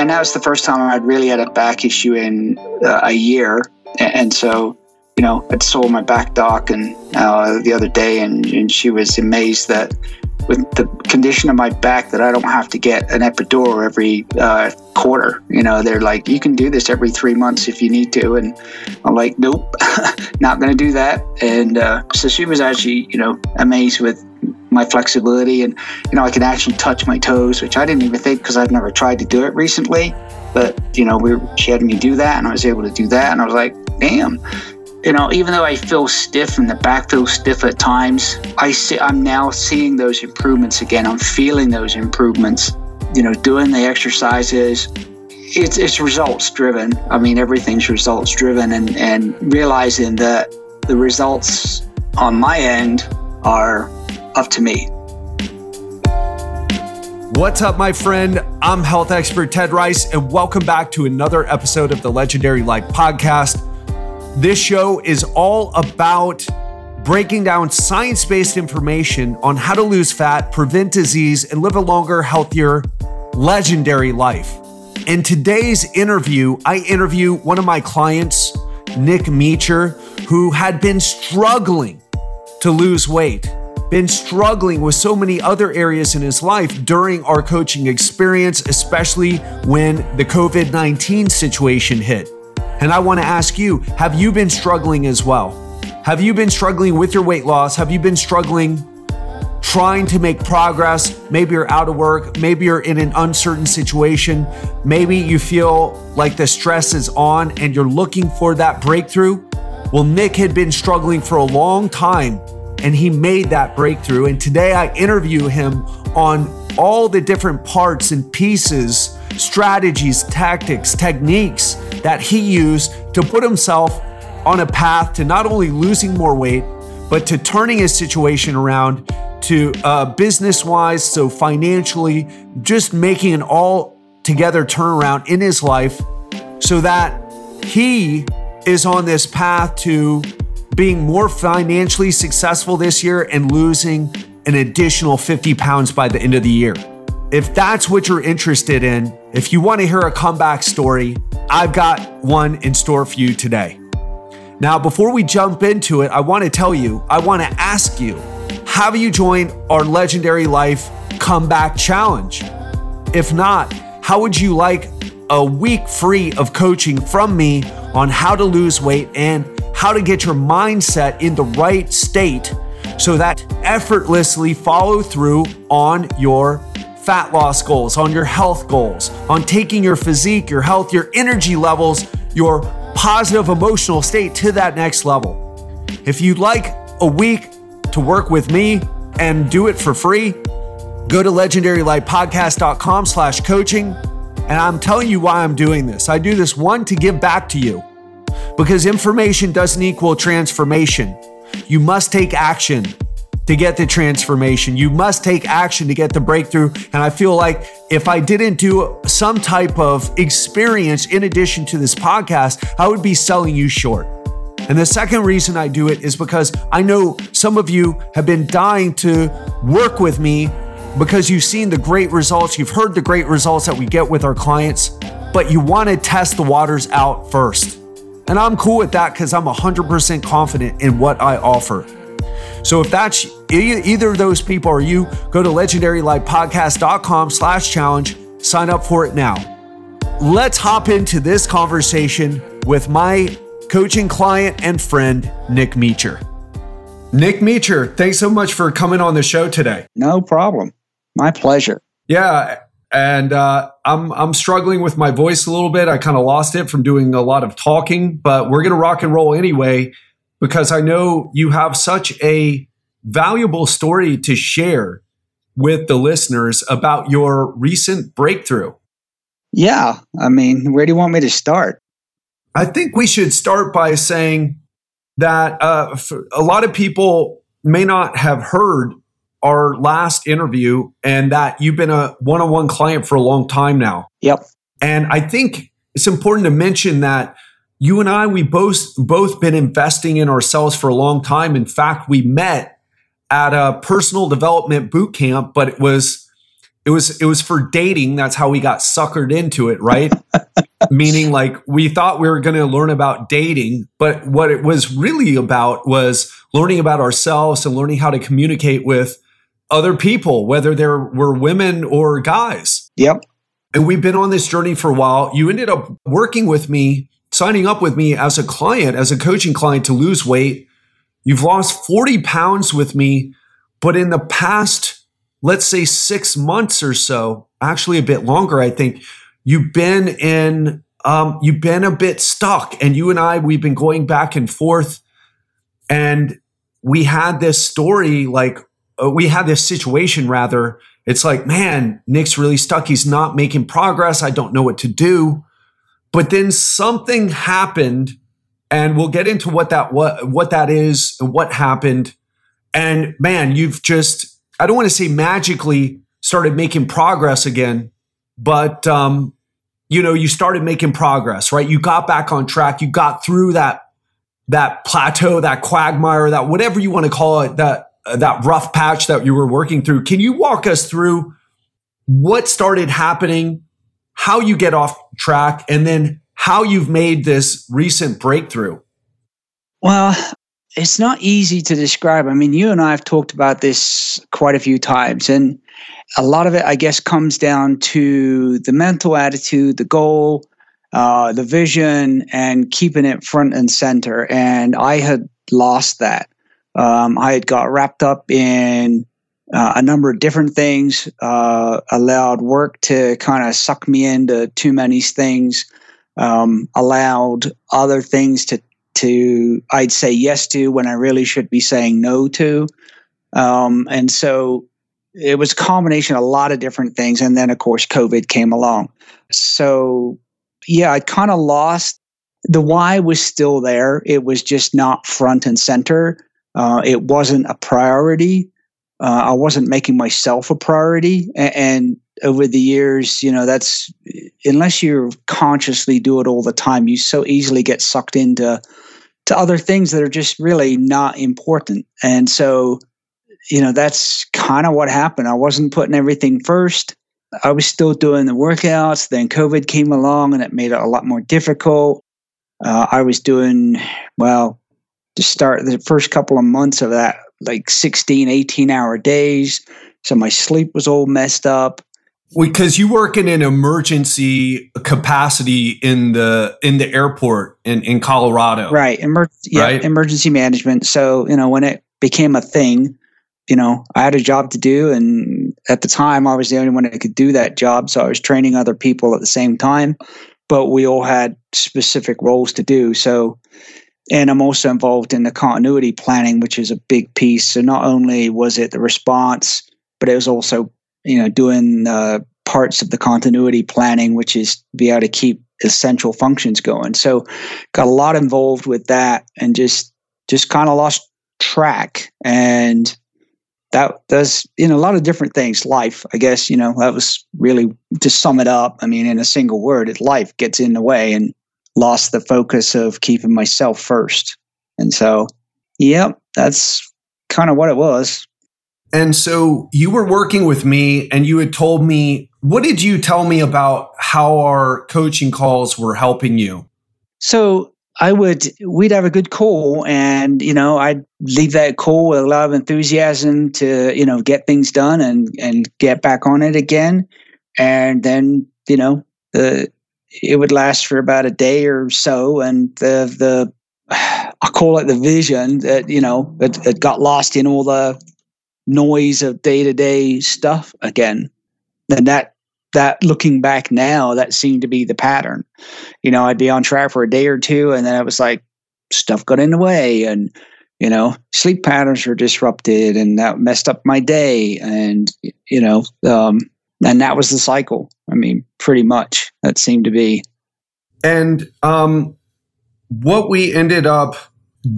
and that was the first time I'd really had a back issue in uh, a year. And so, you know, I saw my back doc and uh, the other day, and, and she was amazed that with the condition of my back that I don't have to get an epidural every uh, quarter. You know, they're like, you can do this every three months if you need to. And I'm like, nope, not going to do that. And uh, so she was actually, you know, amazed with my flexibility and you know I can actually touch my toes, which I didn't even think because I've never tried to do it recently. But you know, we she had me do that, and I was able to do that, and I was like, damn. You know, even though I feel stiff and the back feels stiff at times, I see I'm now seeing those improvements again. I'm feeling those improvements. You know, doing the exercises, it's it's results driven. I mean, everything's results driven, and and realizing that the results on my end are up to me. What's up, my friend? I'm health expert Ted Rice, and welcome back to another episode of the Legendary Life Podcast. This show is all about breaking down science based information on how to lose fat, prevent disease, and live a longer, healthier, legendary life. In today's interview, I interview one of my clients, Nick Meacher, who had been struggling to lose weight been struggling with so many other areas in his life during our coaching experience, especially when the COVID 19 situation hit. And I want to ask you have you been struggling as well? Have you been struggling with your weight loss? Have you been struggling trying to make progress? Maybe you're out of work. Maybe you're in an uncertain situation. Maybe you feel like the stress is on and you're looking for that breakthrough. Well, Nick had been struggling for a long time and he made that breakthrough. And today I interview him on all the different parts and pieces, strategies, tactics, techniques that he used to put himself on a path to not only losing more weight, but to turning his situation around to uh, business wise, so financially, just making an all together turnaround in his life so that he is on this path to being more financially successful this year and losing an additional 50 pounds by the end of the year. If that's what you're interested in, if you want to hear a comeback story, I've got one in store for you today. Now, before we jump into it, I want to tell you, I want to ask you, have you joined our Legendary Life Comeback Challenge? If not, how would you like a week free of coaching from me on how to lose weight and how to get your mindset in the right state so that effortlessly follow through on your fat loss goals, on your health goals, on taking your physique, your health, your energy levels, your positive emotional state to that next level. If you'd like a week to work with me and do it for free, go to legendarylifepodcast.com slash coaching. And I'm telling you why I'm doing this. I do this one to give back to you because information doesn't equal transformation. You must take action to get the transformation. You must take action to get the breakthrough. And I feel like if I didn't do some type of experience in addition to this podcast, I would be selling you short. And the second reason I do it is because I know some of you have been dying to work with me because you've seen the great results, you've heard the great results that we get with our clients, but you want to test the waters out first. And I'm cool with that because I'm 100% confident in what I offer. So if that's either of those people or you, go to legendarylifepodcast.com slash challenge, sign up for it now. Let's hop into this conversation with my coaching client and friend, Nick Meacher. Nick Meacher, thanks so much for coming on the show today. No problem. My pleasure. Yeah, and uh, I'm I'm struggling with my voice a little bit. I kind of lost it from doing a lot of talking, but we're gonna rock and roll anyway because I know you have such a valuable story to share with the listeners about your recent breakthrough. Yeah, I mean, where do you want me to start? I think we should start by saying that uh, a lot of people may not have heard our last interview and that you've been a one on one client for a long time now. Yep. And I think it's important to mention that you and I, we both both been investing in ourselves for a long time. In fact, we met at a personal development boot camp, but it was it was it was for dating. That's how we got suckered into it, right? Meaning like we thought we were going to learn about dating, but what it was really about was learning about ourselves and learning how to communicate with other people, whether there were women or guys. Yep. And we've been on this journey for a while. You ended up working with me, signing up with me as a client, as a coaching client to lose weight. You've lost 40 pounds with me, but in the past, let's say six months or so, actually a bit longer, I think, you've been in, um, you've been a bit stuck. And you and I, we've been going back and forth. And we had this story like, we had this situation rather it's like, man, Nick's really stuck. He's not making progress. I don't know what to do. But then something happened, and we'll get into what that what what that is and what happened. And man, you've just I don't want to say magically started making progress again, but um, you know, you started making progress, right? You got back on track. You got through that that plateau, that quagmire, that whatever you want to call it, that uh, that rough patch that you were working through. Can you walk us through what started happening, how you get off track, and then how you've made this recent breakthrough? Well, it's not easy to describe. I mean, you and I have talked about this quite a few times, and a lot of it, I guess, comes down to the mental attitude, the goal, uh, the vision, and keeping it front and center. And I had lost that. Um, I had got wrapped up in uh, a number of different things, uh, allowed work to kind of suck me into too many things, um, allowed other things to to I'd say yes to when I really should be saying no to, um, and so it was a combination of a lot of different things, and then of course COVID came along. So yeah, I kind of lost the why was still there. It was just not front and center. Uh, it wasn't a priority. Uh, I wasn't making myself a priority. And, and, over the years, you know, that's unless you consciously do it all the time, you so easily get sucked into to other things that are just really not important. And so, you know, that's kind of what happened. I wasn't putting everything first. I was still doing the workouts. Then COVID came along and it made it a lot more difficult. Uh, I was doing, well, to start the first couple of months of that, like 16, 18 hour days. So my sleep was all messed up. Because you work in an emergency capacity in the in the airport in, in Colorado, right? Emer- yeah, right? emergency management. So you know when it became a thing, you know I had a job to do, and at the time I was the only one that could do that job. So I was training other people at the same time, but we all had specific roles to do. So and I'm also involved in the continuity planning, which is a big piece. So not only was it the response, but it was also, you know, doing uh, parts of the continuity planning, which is be able to keep essential functions going. So got a lot involved with that, and just just kind of lost track. And that does you know a lot of different things. Life, I guess, you know, that was really to sum it up. I mean, in a single word, it life gets in the way and lost the focus of keeping myself first. And so, yep, that's kind of what it was. And so you were working with me and you had told me, what did you tell me about how our coaching calls were helping you? So I would, we'd have a good call and, you know, I'd leave that call with a lot of enthusiasm to, you know, get things done and, and get back on it again. And then, you know, the, it would last for about a day or so, and the the I call it the vision that you know it, it got lost in all the noise of day to day stuff again. And that that looking back now, that seemed to be the pattern. You know, I'd be on track for a day or two, and then it was like stuff got in the way, and you know, sleep patterns were disrupted, and that messed up my day, and you know, um, and that was the cycle. I mean, pretty much that seemed to be. And um, what we ended up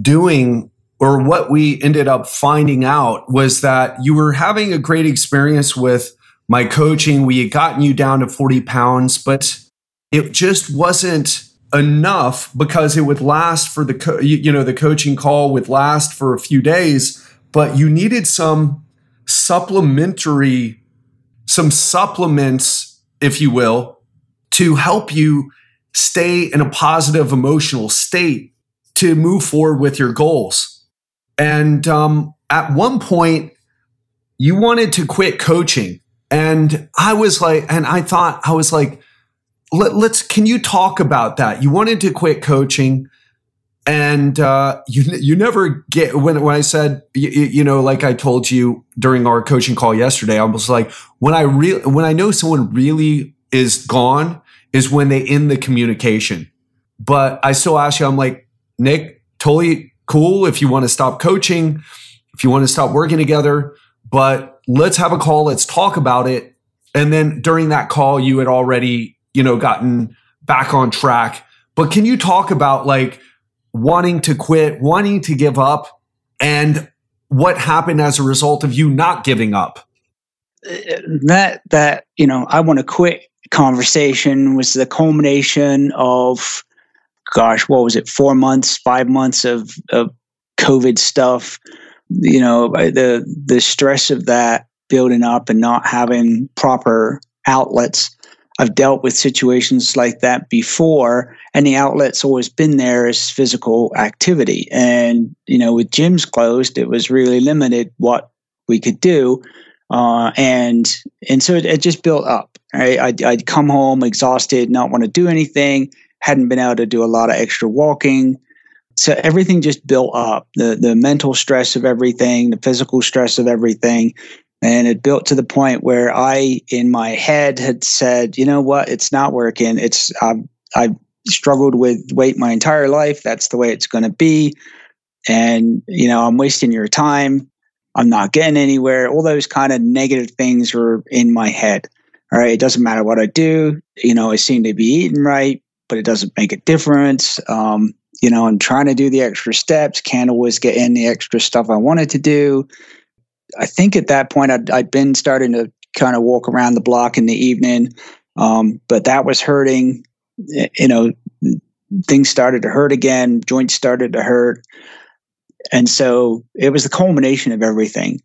doing, or what we ended up finding out, was that you were having a great experience with my coaching. We had gotten you down to 40 pounds, but it just wasn't enough because it would last for the co- you, you know the coaching call would last for a few days but you needed some supplementary some supplements, if you will, to help you stay in a positive emotional state to move forward with your goals. And um, at one point, you wanted to quit coaching. And I was like, and I thought, I was like, Let, us can you talk about that? You wanted to quit coaching and uh, you you never get when when I said you, you, know like I told you during our coaching call yesterday I was like when I real when I know someone really is gone is when they end the communication. But I still ask you I'm like Nick totally cool if you want to stop coaching if you want to stop working together but let's have a call let's talk about it. And then during that call you had already you know gotten back on track. But can you talk about like wanting to quit, wanting to give up, and what happened as a result of you not giving up? Uh, that that you know, I want to quit conversation was the culmination of gosh, what was it, four months, five months of, of COVID stuff. You know, the the stress of that building up and not having proper outlets I've dealt with situations like that before, and the outlet's always been there as physical activity. And you know, with gyms closed, it was really limited what we could do, uh, and and so it, it, just built up. Right, I'd, I'd come home exhausted, not want to do anything, hadn't been able to do a lot of extra walking. So everything just built up the the mental stress of everything, the physical stress of everything, and it built to the point where I, in my head, had said, you know what, it's not working. It's I've, I've struggled with weight my entire life. That's the way it's going to be. And you know, I'm wasting your time. I'm not getting anywhere. All those kind of negative things were in my head. All right, it doesn't matter what I do. You know, I seem to be eating right, but it doesn't make a difference. Um, you know, I'm trying to do the extra steps. Can't always get in the extra stuff I wanted to do I think at that point I'd, I'd been starting to kind of walk around the block in the evening, um, but that was hurting. You know, things started to hurt again, joints started to hurt. And so it was the culmination of everything.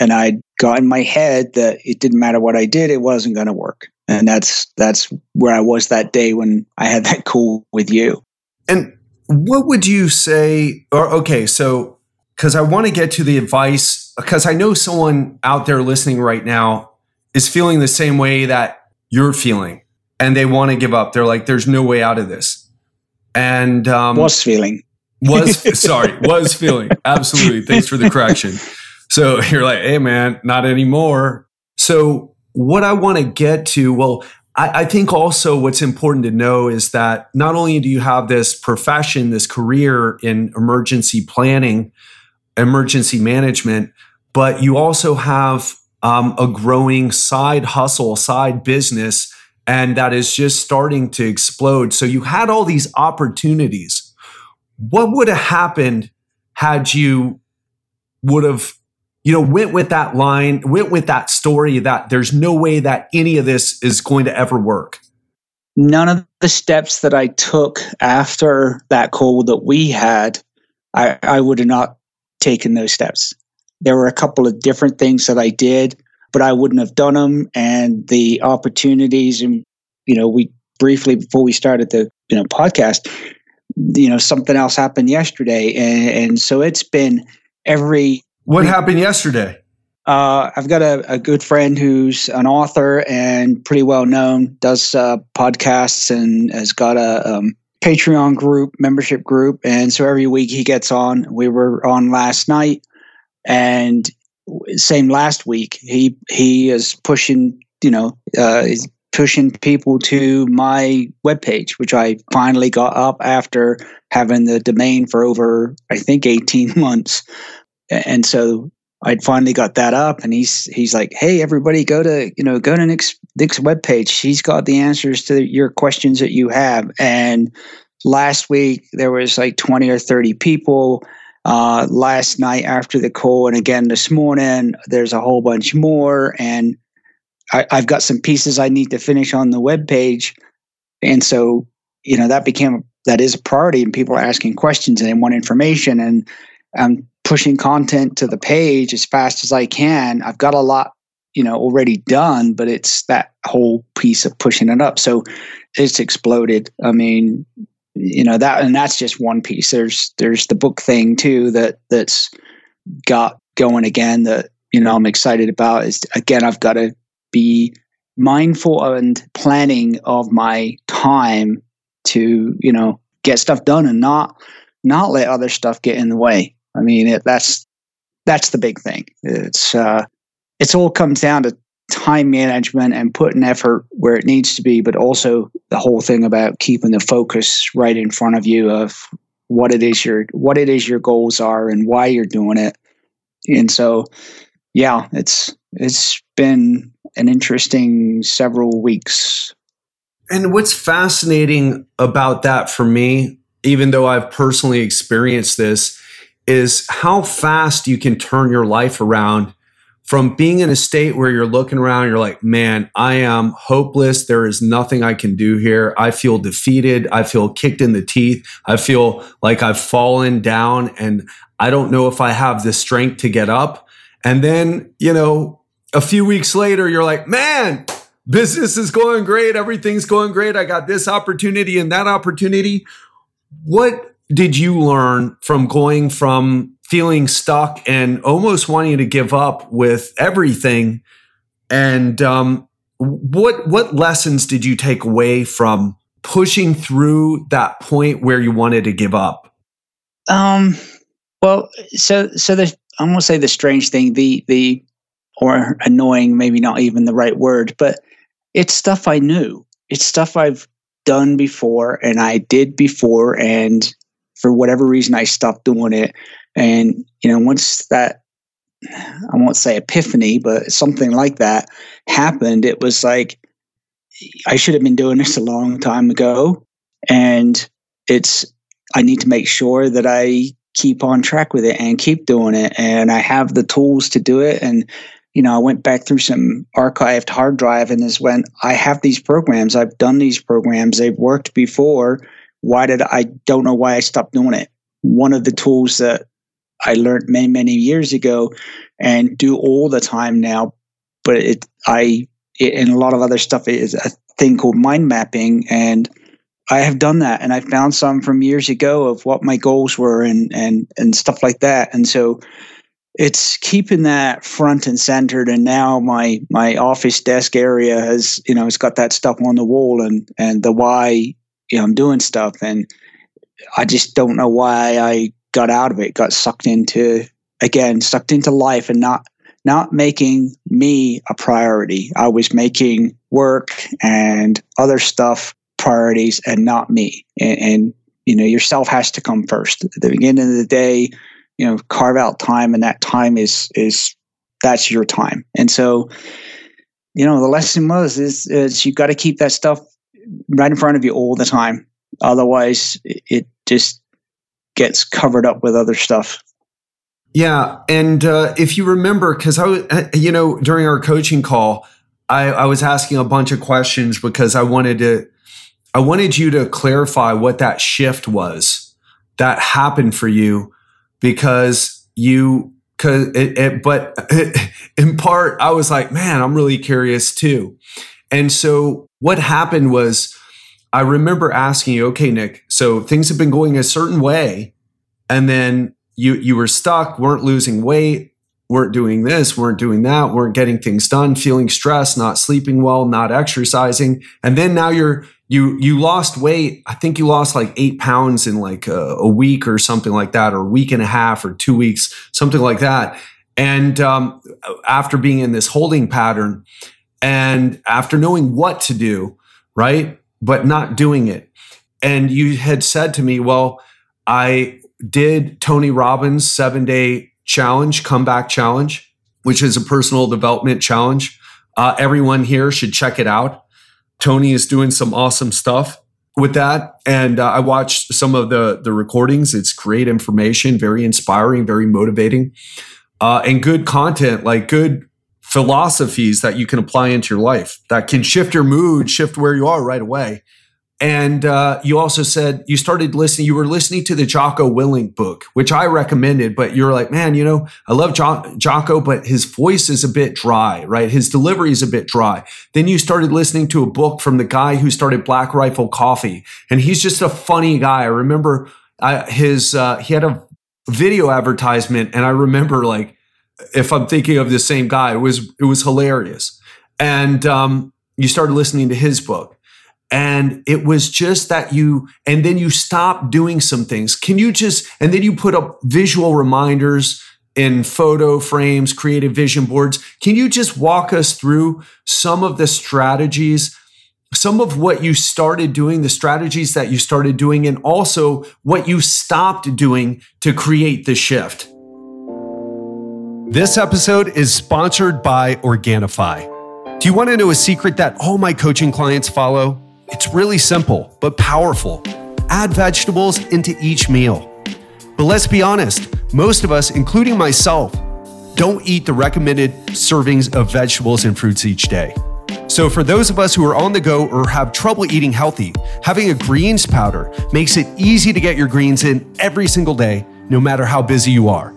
And I got in my head that it didn't matter what I did, it wasn't going to work. And that's that's where I was that day when I had that call with you. And what would you say or okay, so cuz I want to get to the advice because I know someone out there listening right now is feeling the same way that you're feeling and they want to give up. They're like, there's no way out of this. And um, was feeling. Was sorry, was feeling. Absolutely. Thanks for the correction. So you're like, hey man, not anymore. So what I want to get to, well, I, I think also what's important to know is that not only do you have this profession, this career in emergency planning, emergency management, but you also have um, a growing side hustle, side business, and that is just starting to explode. So you had all these opportunities. What would have happened had you would have, you know, went with that line, went with that story that there's no way that any of this is going to ever work? None of the steps that I took after that call that we had, I, I would have not taken those steps. There were a couple of different things that I did, but I wouldn't have done them. And the opportunities, and you know, we briefly before we started the you know podcast, you know, something else happened yesterday, and, and so it's been every. What happened yesterday? Uh, I've got a, a, good friend who's an author and pretty well known, does uh, podcasts and has got a um, Patreon group, membership group. And so every week he gets on. We were on last night and same last week. He, he is pushing, you know, uh, he's pushing people to my webpage, which I finally got up after having the domain for over, I think, 18 months. And so I'd finally got that up and he's he's like, hey everybody, go to you know go to Nick's Nick's webpage. He's got the answers to your questions that you have. And last week there was like 20 or 30 people. Uh, last night after the call, and again this morning, there's a whole bunch more. And I, I've got some pieces I need to finish on the web page. And so, you know, that became that is a priority, and people are asking questions and they want information. And I'm pushing content to the page as fast as I can. I've got a lot you know already done but it's that whole piece of pushing it up. So it's exploded. I mean you know that and that's just one piece. There's there's the book thing too that that's got going again that you know i'm excited about is again i've got to be mindful and planning of my time to you know get stuff done and not not let other stuff get in the way i mean it, that's that's the big thing it's uh it's all comes down to time management and putting effort where it needs to be, but also the whole thing about keeping the focus right in front of you of what it is your what it is your goals are and why you're doing it. And so, yeah, it's it's been an interesting several weeks. And what's fascinating about that for me, even though I've personally experienced this, is how fast you can turn your life around from being in a state where you're looking around, you're like, man, I am hopeless. There is nothing I can do here. I feel defeated. I feel kicked in the teeth. I feel like I've fallen down and I don't know if I have the strength to get up. And then, you know, a few weeks later, you're like, man, business is going great. Everything's going great. I got this opportunity and that opportunity. What did you learn from going from feeling stuck and almost wanting to give up with everything. And um, what what lessons did you take away from pushing through that point where you wanted to give up? Um. Well, so so the I won't say the strange thing, the the or annoying, maybe not even the right word, but it's stuff I knew. It's stuff I've done before and I did before, and for whatever reason I stopped doing it. And, you know, once that, I won't say epiphany, but something like that happened, it was like, I should have been doing this a long time ago. And it's, I need to make sure that I keep on track with it and keep doing it. And I have the tools to do it. And, you know, I went back through some archived hard drive and is when I have these programs, I've done these programs, they've worked before. Why did I don't know why I stopped doing it? One of the tools that I learned many many years ago and do all the time now. But it I it, and a lot of other stuff is a thing called mind mapping and I have done that and I found some from years ago of what my goals were and and and stuff like that. And so it's keeping that front and centered and now my my office desk area has you know it's got that stuff on the wall and and the why you know I'm doing stuff and I just don't know why I got out of it, got sucked into again, sucked into life and not not making me a priority. I was making work and other stuff priorities and not me. And, and you know, yourself has to come first. At the beginning of the day, you know, carve out time and that time is is that's your time. And so, you know, the lesson was is, is you got to keep that stuff right in front of you all the time. Otherwise, it just gets covered up with other stuff. Yeah, and uh, if you remember, because I, uh, you know, during our coaching call, I, I was asking a bunch of questions because I wanted to, I wanted you to clarify what that shift was that happened for you, because you, because it, it, but in part, I was like, man, I'm really curious too, and so what happened was I remember asking you, okay, Nick, so things have been going a certain way, and then you you were stuck, weren't losing weight, weren't doing this, weren't doing that, weren't getting things done, feeling stressed, not sleeping well, not exercising, and then now you're you you lost weight. I think you lost like eight pounds in like a, a week or something like that, or a week and a half or two weeks, something like that. And um, after being in this holding pattern, and after knowing what to do, right? but not doing it. And you had said to me, well, I did Tony Robbins seven day challenge, comeback challenge, which is a personal development challenge. Uh, everyone here should check it out. Tony is doing some awesome stuff with that. And uh, I watched some of the, the recordings. It's great information, very inspiring, very motivating, uh, and good content, like good philosophies that you can apply into your life that can shift your mood, shift where you are right away. And uh, you also said you started listening, you were listening to the Jocko Willink book, which I recommended, but you're like, man, you know, I love jo- Jocko, but his voice is a bit dry, right? His delivery is a bit dry. Then you started listening to a book from the guy who started Black Rifle Coffee, and he's just a funny guy. I remember uh, his, uh, he had a video advertisement, and I remember like, if I'm thinking of the same guy, it was, it was hilarious. And um, you started listening to his book. And it was just that you and then you stop doing some things. Can you just and then you put up visual reminders in photo frames creative vision boards. Can you just walk us through some of the strategies some of what you started doing the strategies that you started doing and also what you stopped doing to create the shift this episode is sponsored by organifi do you want to know a secret that all my coaching clients follow it's really simple, but powerful. Add vegetables into each meal. But let's be honest, most of us, including myself, don't eat the recommended servings of vegetables and fruits each day. So, for those of us who are on the go or have trouble eating healthy, having a greens powder makes it easy to get your greens in every single day, no matter how busy you are.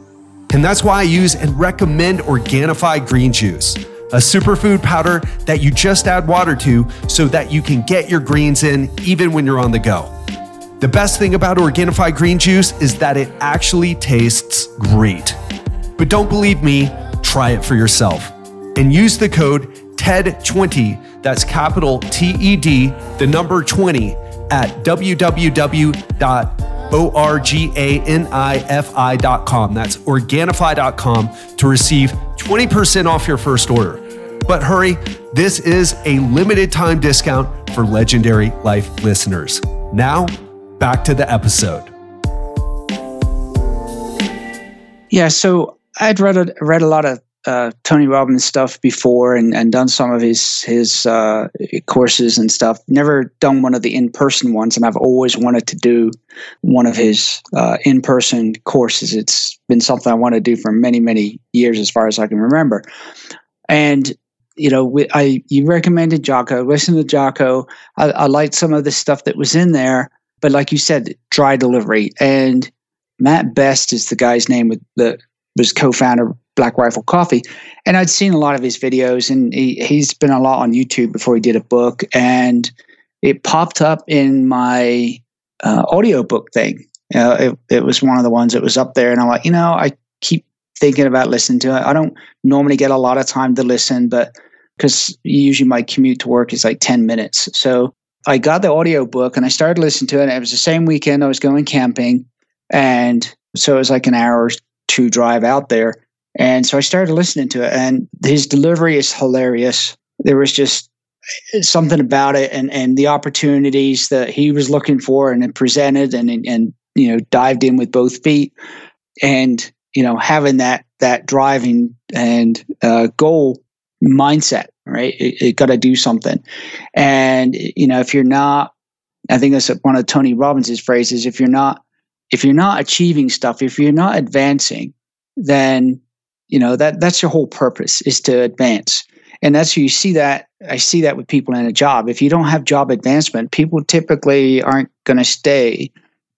And that's why I use and recommend Organifi Green Juice a superfood powder that you just add water to so that you can get your greens in even when you're on the go. The best thing about Organifi green juice is that it actually tastes great. But don't believe me, try it for yourself. And use the code TED20, that's capital T E D, the number 20, at www.organifi.com. That's organifi.com to receive 20% off your first order. But hurry, this is a limited time discount for Legendary Life listeners. Now, back to the episode. Yeah, so I'd read a, read a lot of uh, Tony Robbins stuff before and, and done some of his his uh, courses and stuff. Never done one of the in person ones, and I've always wanted to do one of his uh, in person courses. It's been something I want to do for many many years, as far as I can remember. And you know, I you recommended Jocko. Listen to Jocko. I, I liked some of the stuff that was in there, but like you said, dry delivery. And Mat Best is the guy's name with the was co-founder Black Rifle Coffee, and I'd seen a lot of his videos, and he, he's been a lot on YouTube before he did a book, and it popped up in my uh, audiobook thing. Uh, it, it was one of the ones that was up there, and I'm like, you know, I keep thinking about listening to it. I don't normally get a lot of time to listen, but because usually my commute to work is like 10 minutes. So I got the audio book and I started listening to it. It was the same weekend I was going camping. And so it was like an hour or two drive out there. And so I started listening to it, and his delivery is hilarious. There was just something about it, and and the opportunities that he was looking for, and presented, and and you know dived in with both feet, and you know having that that driving and uh, goal mindset, right? It, it got to do something, and you know if you're not, I think that's one of Tony Robbins' phrases. If you're not if you're not achieving stuff, if you're not advancing, then you know that that's your whole purpose is to advance. And that's you see that i see that with people in a job. If you don't have job advancement people typically aren't going to stay.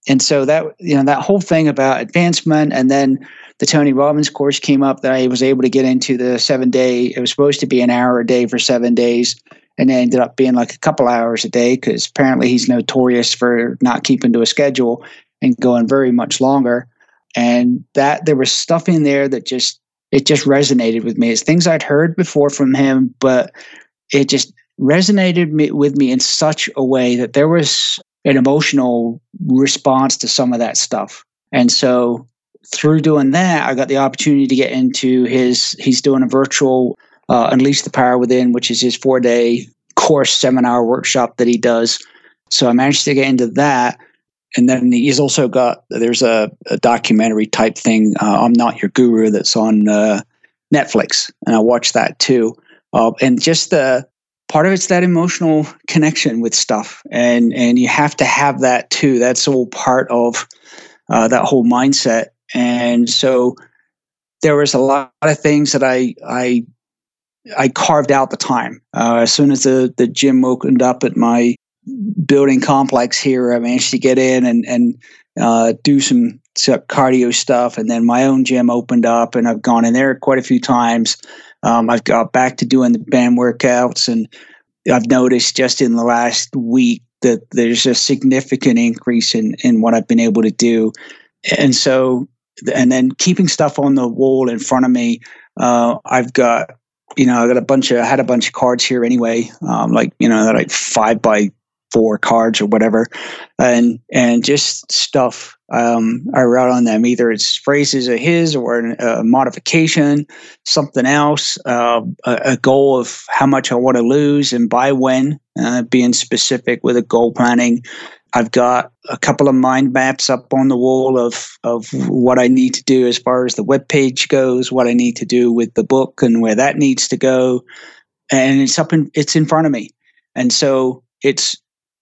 And so that you know that whole thing about advancement and then the tony robbins course came up that i was able to get into the seven day it was supposed to be an hour a day for seven days and it ended up being like a couple hours a day because apparently he's notorious for not keeping to a schedule and going very much longer. And that there was stuff in there that just it just resonated with me. It's things I'd heard before from him, but it just resonated me, with me in such a way that there was an emotional response to some of that stuff. And so through doing that, I got the opportunity to get into his, he's doing a virtual uh, Unleash the Power Within, which is his four day course seminar workshop that he does. So I managed to get into that and then he's also got there's a, a documentary type thing uh, i'm not your guru that's on uh, netflix. And i watched that too. Uh, and just the part of it's that emotional connection with stuff. And and you have to have that too. That's all part of uh, that whole mindset. And so there was a lot of things that i i i carved out the time. Uh, as soon as the the gym opened up at my building complex here. I managed to get in and and uh, do some cardio stuff, and then my own gym opened up, and I've gone in there quite a few times. Um, I've got back to doing the band workouts, and I've noticed just in the last week that there's a significant increase in in what I've been able to do, and so and then keeping stuff on the wall in front of me. Uh, I've got you know I got a bunch of I had a bunch of cards here anyway, um, like you know like five by four cards or whatever, and and just stuff um, I wrote on them. Either it's phrases of his or a modification, something else, uh, a, a, goal of how much I want to lose and by when, uh, being specific with a goal planning. I've got a couple of mind maps up on the wall of of what I need to do as far as the web page goes, what I need to do with the book and where that needs to go, and it's up in it's in front of me, and so it's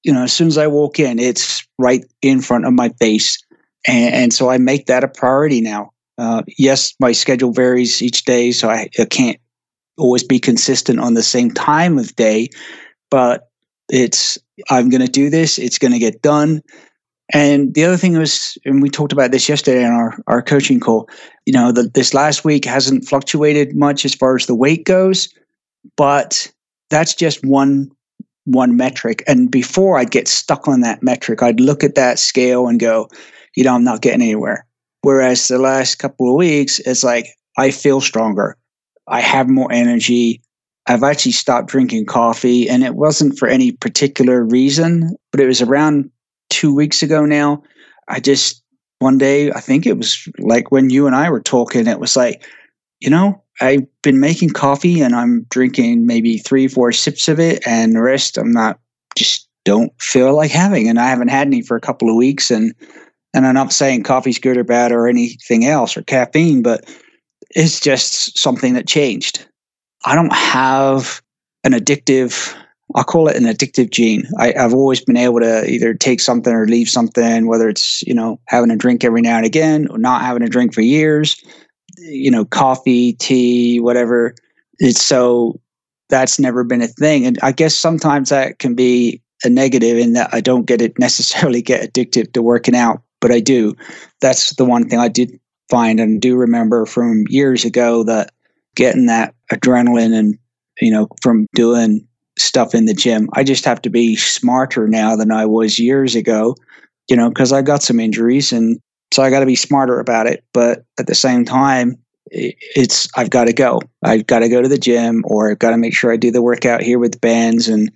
you know, as soon as I walk in, it's right in front of my face. And, and so I make that a priority now. Uh, yes, my schedule varies each day, so I, I can't always be consistent on the same time of day, but it's, I'm going to do this, it's going to get done. And the other thing was, and we talked about this yesterday on our, our coaching call, you know, the, this last week hasn't fluctuated much as far as the weight goes, but that's just one one metric. And before I'd get stuck on that metric, I'd look at that scale and go, you know, I'm not getting anywhere. Whereas the last couple of weeks, it's like I feel stronger. I have more energy. I've actually stopped drinking coffee, and it wasn't for any particular reason, but it was around two weeks ago now. I just, one day, I think it was like when you and I were talking, it was like, you know, I've been making coffee and I'm drinking maybe three, four sips of it, and the rest I'm not just don't feel like having. And I haven't had any for a couple of weeks. And and I'm not saying coffee's good or bad or anything else or caffeine, but it's just something that changed. I don't have an addictive. I'll call it an addictive gene. I, have always been able to either take something or leave something, whether it's you know having a drink every now and again or not having a drink for years you know, coffee, tea, whatever. It's so that's never been a thing. And I guess sometimes that can be a negative in that I don't get it necessarily get addicted to working out, but I do. That's the one thing I did find and do remember from years ago that getting that adrenaline and you know from doing stuff in the gym. I just have to be smarter now than I was years ago, you know, because I got some injuries and so I got to be smarter about it. But at the same time, it's I've got to go. I've got to go to the gym, or I've got to make sure I do the workout here with bands, and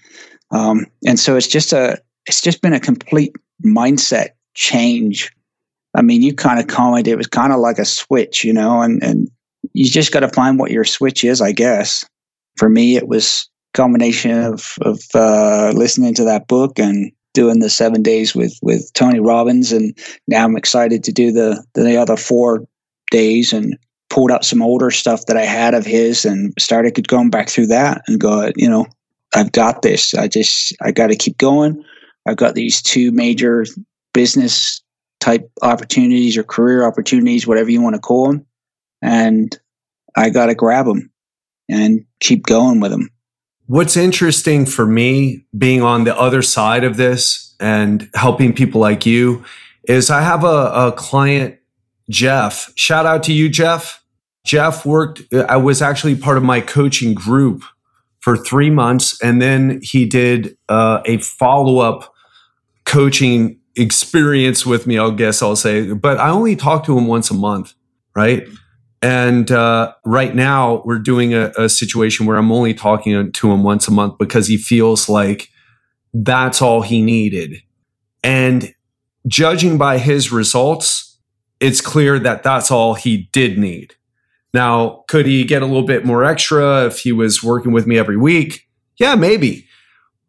um, and so it's just a it's just been a complete mindset change. I mean, you kind of commented it was kind of like a switch, you know, and and you just got to find what your switch is, I guess. For me, it was combination of of uh, listening to that book and doing the seven days with with Tony Robbins, and now I'm excited to do the the other four days and pulled out some older stuff that I had of his and started going back through that and go, you know, I've got this. I just I got to keep going. I've got these two major business type opportunities or career opportunities, whatever you want to call them, and I got to grab them and keep going with them. What's interesting for me being on the other side of this and helping people like you is I have a, a client, Jeff. Shout out to you, Jeff. Jeff worked, I was actually part of my coaching group for three months. And then he did uh, a follow up coaching experience with me, I guess I'll say. But I only talked to him once a month, right? And uh, right now, we're doing a, a, situation where I'm only talking to him once a month because he feels like that's all he needed. And judging by his results, it's clear that that's all he did need. Now, could he get a little bit more extra if he was working with me every week? Yeah, maybe.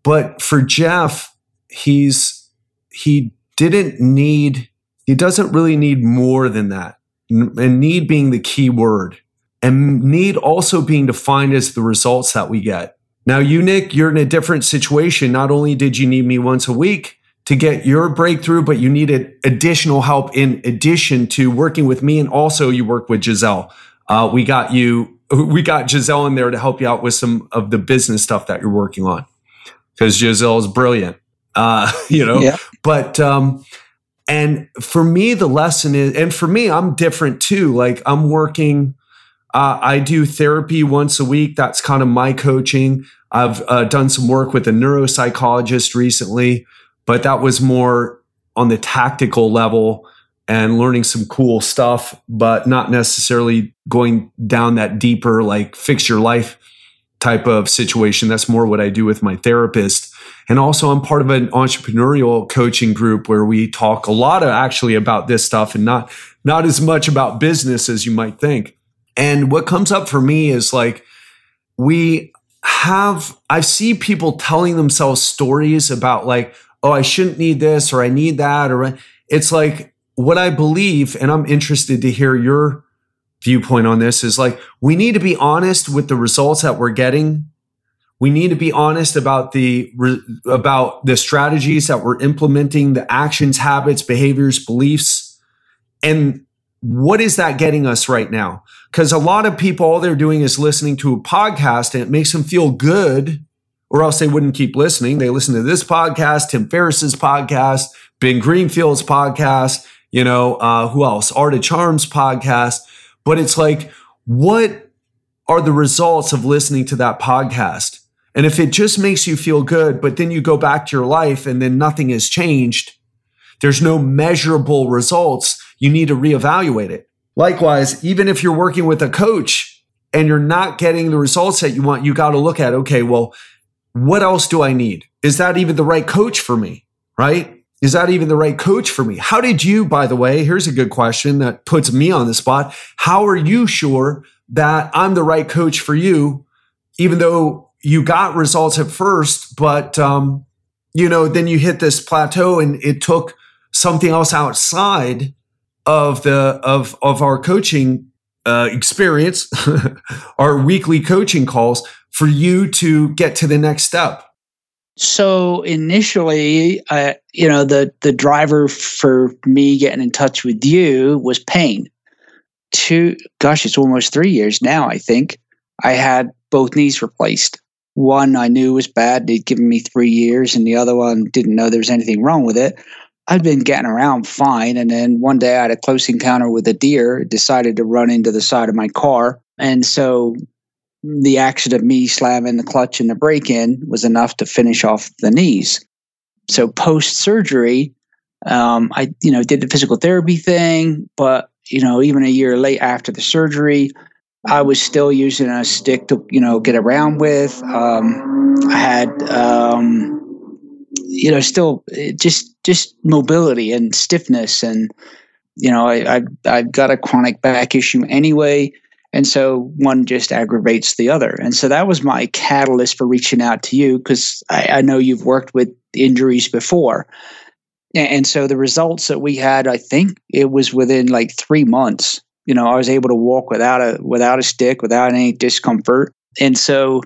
But for Jeff, he's he didn't need he doesn't really need more than that and need being the key word, and need also being defined as the results that we get. Now, you, Nick, you're in a different situation. Not only did you need me once a week to get your breakthrough, but you needed additional help in addition to working with me. And also, you work with Giselle. Uh, we got you, we got Giselle in there to help you out with some of the business stuff that you're working on because Giselle is brilliant. uh, you know. Yeah. But um, and for me, the lesson is, and for me, I'm different too. Like I'm working. Uh, I do therapy once a week. That's kind of my coaching. I've uh, done some work with a neuropsychologist recently, but that was more on the tactical level and learning some cool stuff, but not necessarily going down that deeper, like fix your life type of situation. That's more what I do with my therapist. And also, I'm part of an entrepreneurial coaching group where we talk a lot of actually about this stuff and not not as much about business as you might think. And what comes up for me is like we have I see people telling themselves stories about like, oh, I shouldn't need this or I need that or uh, it's like what I believe, and I'm interested to hear your viewpoint on this, is like we need to be honest with the results that we're getting. We need to be honest about the about the strategies that we're implementing, the actions, habits, behaviors, beliefs, and what is that getting us right now? Because a lot of people, all they're doing is listening to a podcast and it makes them feel good, or else they wouldn't keep listening. They listen to this podcast, Tim Ferriss's podcast, Ben Greenfield's podcast, you know, uh, who else? Art of Charm's podcast. But it's like, what are the results of listening to that podcast? And if it just makes you feel good, but then you go back to your life and then nothing has changed, there's no measurable results, you need to reevaluate it. Likewise, even if you're working with a coach and you're not getting the results that you want, you got to look at, okay, well, what else do I need? Is that even the right coach for me? Right? Is that even the right coach for me? How did you, by the way, here's a good question that puts me on the spot. How are you sure that I'm the right coach for you, even though you got results at first, but, um, you know, then you hit this plateau and it took something else outside of the, of, of our coaching uh, experience, our weekly coaching calls for you to get to the next step. So initially, uh, you know, the the driver for me getting in touch with you was pain. Two, gosh, it's almost three years now. I think I had both knees replaced. One I knew was bad; they'd given me three years, and the other one didn't know there was anything wrong with it. I'd been getting around fine, and then one day I had a close encounter with a deer. Decided to run into the side of my car, and so the action of me slamming the clutch and the brake in was enough to finish off the knees. So post surgery, um, I you know did the physical therapy thing, but you know even a year late after the surgery, I was still using a stick to you know get around with. Um, I had um, you know still eh, just just mobility and stiffness and you know I, I I've got a chronic back issue anyway. And so one just aggravates the other. And so that was my catalyst for reaching out to you because I, I, know you've worked with injuries before. And so the results that we had, I think it was within like three months. You know, I was able to walk without a without a stick, without any discomfort. And so,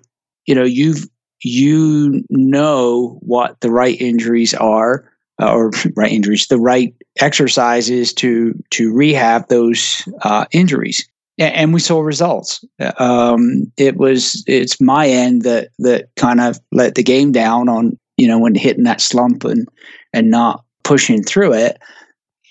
you know, you've you know what the right injuries are, uh, or right injuries, the right exercises to to rehab those uh, injuries and we saw results. Um, it was it's my end that that kind of let the game down on you know when hitting that slump and and not pushing through it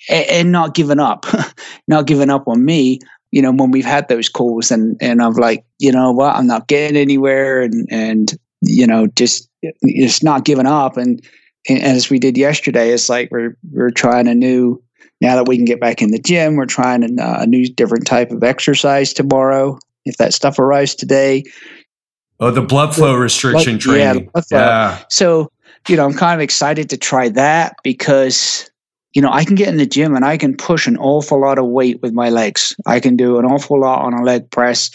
and, and not giving up, not giving up on me. You know when we've had those calls and and I'm like you know what I'm not getting anywhere and and you know just just not giving up and, and as we did yesterday it's like we're we're trying a new now that we can get back in the gym, we're trying a, uh, a new different type of exercise tomorrow. If that stuff arrives today. Oh, the blood flow restriction blood, training. Yeah, yeah. So, you know, I'm kind of excited to try that because, you know, I can get in the gym and I can push an awful lot of weight with my legs. I can do an awful lot on a leg press,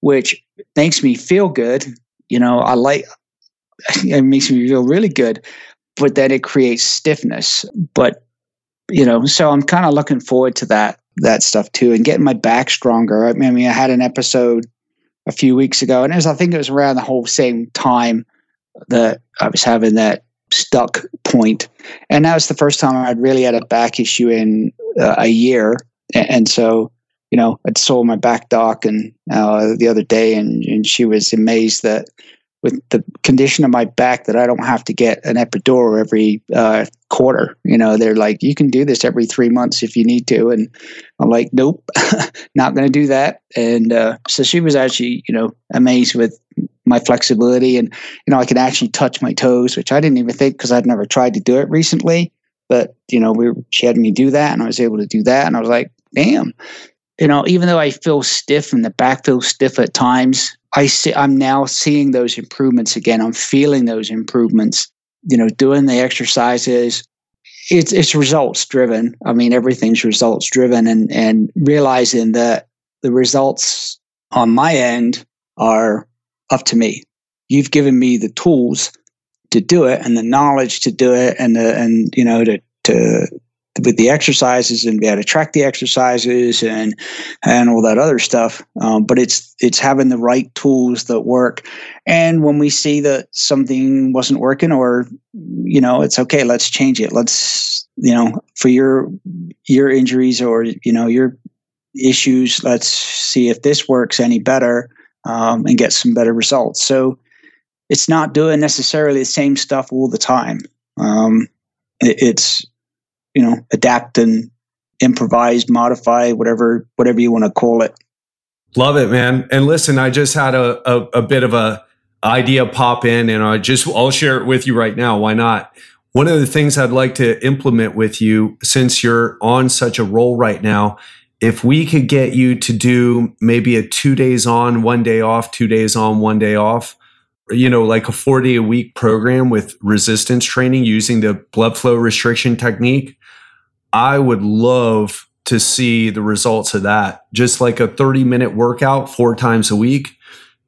which makes me feel good. You know, I like it makes me feel really good, but then it creates stiffness. But you know, so I'm kind of looking forward to that that stuff too, and getting my back stronger. I mean, I had an episode a few weeks ago, and it was I think it was around the whole same time that I was having that stuck point, and that was the first time I'd really had a back issue in uh, a year, and, so you know, I saw my back doc and uh, the other day, and, and she was amazed that with the condition of my back that I don't have to get an epidural every uh, quarter. You know, they're like, you can do this every three months if you need to. And I'm like, nope, not going to do that. And uh, so she was actually, you know, amazed with my flexibility and, you know, I could actually touch my toes, which I didn't even think because I'd never tried to do it recently. But, you know, we she had me do that and I was able to do that. And I was like, damn, you know, even though I feel stiff and the back feels stiff at times, I see I'm now seeing those improvements again. I'm feeling those improvements. You know, doing the exercises. It's it's results driven. I mean, everything's results driven, and and realizing that the results on my end are up to me. You've given me the tools to do it and the knowledge to do it, and the and you know to to with the exercises and be able to track the exercises and and all that other stuff. Um, but it's it's having the right tools that work. And when we see that something wasn't working, or you know, it's okay, let's change it. Let's you know, for your your injuries or you know your issues, let's see if this works any better um, and get some better results. So it's not doing necessarily the same stuff all the time. Um, it, it's you know adapt and improvise modify whatever whatever you want to call it. Love it man. And listen i just had a, a, a bit of a idea pop in and i just i'll share it with you right now. Why not? One of the things i'd like to implement with you since you're on such a roll right now if we could get you to do maybe a two days on one day off two days on one day off you know like a four day a week program with resistance training using the blood flow restriction technique I would love to see the results of that. Just like a 30 minute workout four times a week,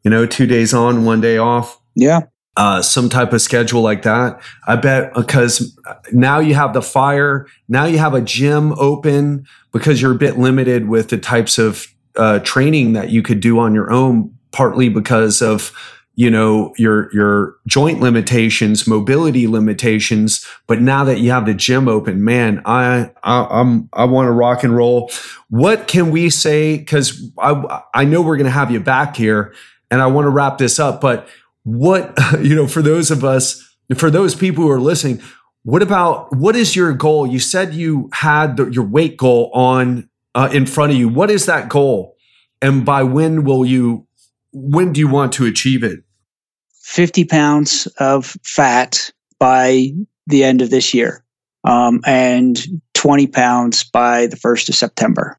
you know, two days on, one day off. Yeah. Uh, some type of schedule like that. I bet because now you have the fire, now you have a gym open because you're a bit limited with the types of uh, training that you could do on your own, partly because of you know your your joint limitations mobility limitations but now that you have the gym open man i, I i'm i want to rock and roll. What can we say? Because i i know we're going to have you back here and i want to wrap this up but what you know for those of us for those people who are listening what about what is your goal? You said you had the, your weight goal on uh, in front of you. What is that goal? And by when will you when do you want to achieve it 50 pounds of fat by the end of this year um, and 20 pounds by the 1st of September.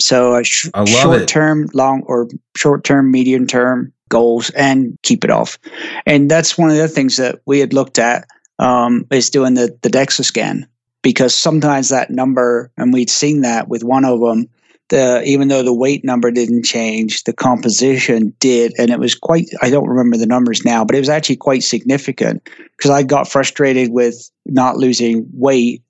So a sh- short term, long or short term, medium term goals and keep it off. And that's one of the things that we had looked at um, is doing the, the DEXA scan because sometimes that number, and we'd seen that with one of them, the even though the weight number didn't change, the composition did, and it was quite. I don't remember the numbers now, but it was actually quite significant because I got frustrated with not losing weight,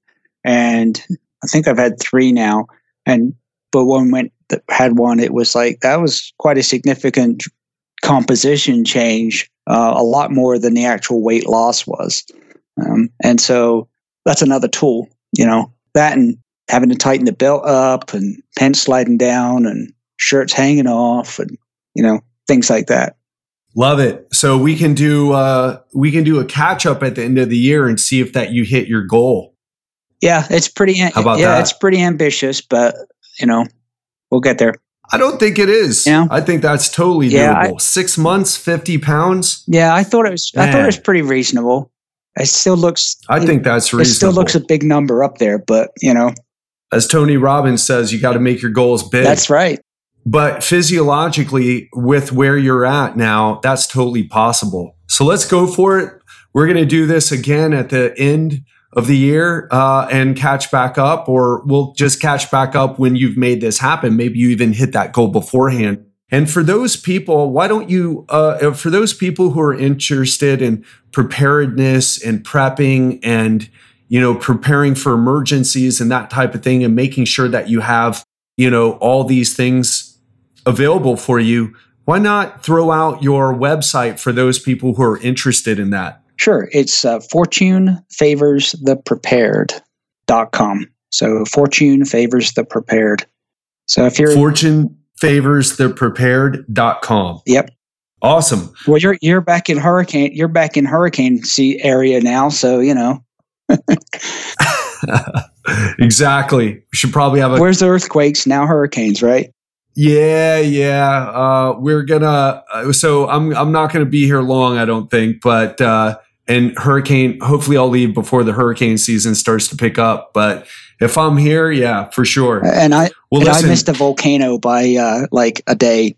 and I think I've had three now, and but one went that had one, it was like that was quite a significant composition change, uh, a lot more than the actual weight loss was, um, and so that's another tool, you know. That and having to tighten the belt up and pants sliding down and shirts hanging off and you know things like that love it so we can do uh we can do a catch up at the end of the year and see if that you hit your goal yeah it's pretty How about yeah that? it's pretty ambitious but you know we'll get there I don't think it is. Yeah. I think that's totally yeah, doable. I, Six months, fifty pounds. Yeah, I thought it was. Man. I thought it was pretty reasonable. It still looks. I think that's reasonable. It still looks a big number up there, but you know as Tony Robbins says, you got to make your goals big. That's right. But physiologically, with where you're at now, that's totally possible. So let's go for it. We're going to do this again at the end of the year uh, and catch back up, or we'll just catch back up when you've made this happen. Maybe you even hit that goal beforehand. And for those people, why don't you, uh, for those people who are interested in preparedness and prepping and you know, preparing for emergencies and that type of thing and making sure that you have, you know, all these things available for you, why not throw out your website for those people who are interested in that? Sure. It's uh, fortune favors the prepared.com. So fortune favors the prepared. So if you're fortune favors the prepared.com. Yep. Awesome. Well, you're you're back in hurricane. You're back in hurricane sea area now, so you know. exactly. We should probably have a. Where's the earthquakes now? Hurricanes, right? Yeah, yeah. Uh, we're gonna. Uh, so I'm I'm not gonna be here long. I don't think, but uh, and hurricane. Hopefully, I'll leave before the hurricane season starts to pick up. But if I'm here, yeah, for sure. And I well, and I missed a volcano by uh, like a day.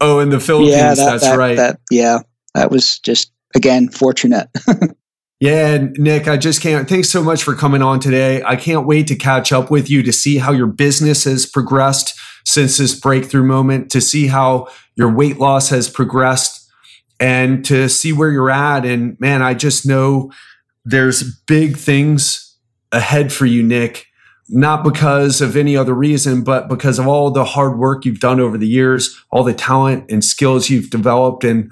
oh, in the Philippines. Yeah, that, that's that, right. That, yeah, that was just again fortunate. Yeah, Nick, I just can't. Thanks so much for coming on today. I can't wait to catch up with you to see how your business has progressed since this breakthrough moment, to see how your weight loss has progressed, and to see where you're at. And man, I just know there's big things ahead for you, Nick, not because of any other reason, but because of all the hard work you've done over the years, all the talent and skills you've developed, and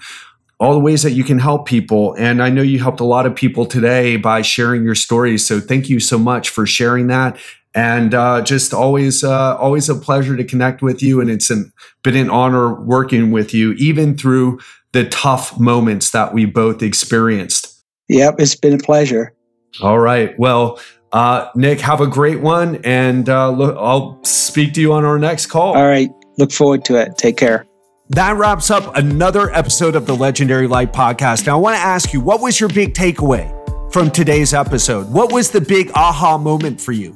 all the ways that you can help people. And I know you helped a lot of people today by sharing your stories. So thank you so much for sharing that. And uh, just always, uh, always a pleasure to connect with you. And it's an, been an honor working with you, even through the tough moments that we both experienced. Yep, it's been a pleasure. All right. Well, uh, Nick, have a great one. And uh, look, I'll speak to you on our next call. All right. Look forward to it. Take care. That wraps up another episode of the Legendary Life podcast. Now, I want to ask you, what was your big takeaway from today's episode? What was the big aha moment for you?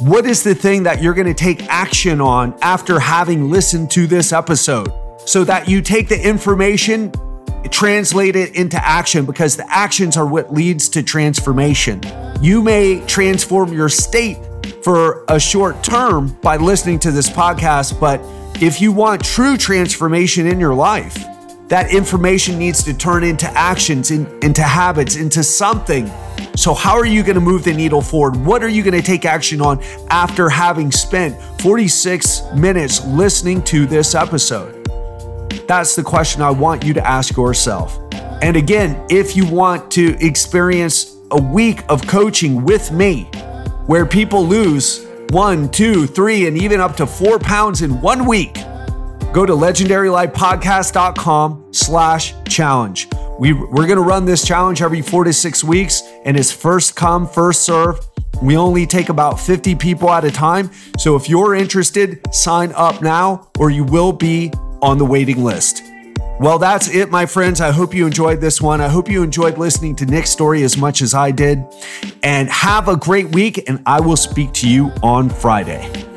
What is the thing that you're going to take action on after having listened to this episode so that you take the information, translate it into action because the actions are what leads to transformation. You may transform your state for a short term by listening to this podcast, but if you want true transformation in your life, that information needs to turn into actions, in, into habits, into something. So, how are you going to move the needle forward? What are you going to take action on after having spent 46 minutes listening to this episode? That's the question I want you to ask yourself. And again, if you want to experience a week of coaching with me where people lose one, two, three, and even up to four pounds in one week, go to legendarylifepodcast.com slash challenge. We, we're going to run this challenge every four to six weeks, and it's first come, first serve. We only take about 50 people at a time. So if you're interested, sign up now, or you will be on the waiting list. Well, that's it, my friends. I hope you enjoyed this one. I hope you enjoyed listening to Nick's story as much as I did. And have a great week, and I will speak to you on Friday.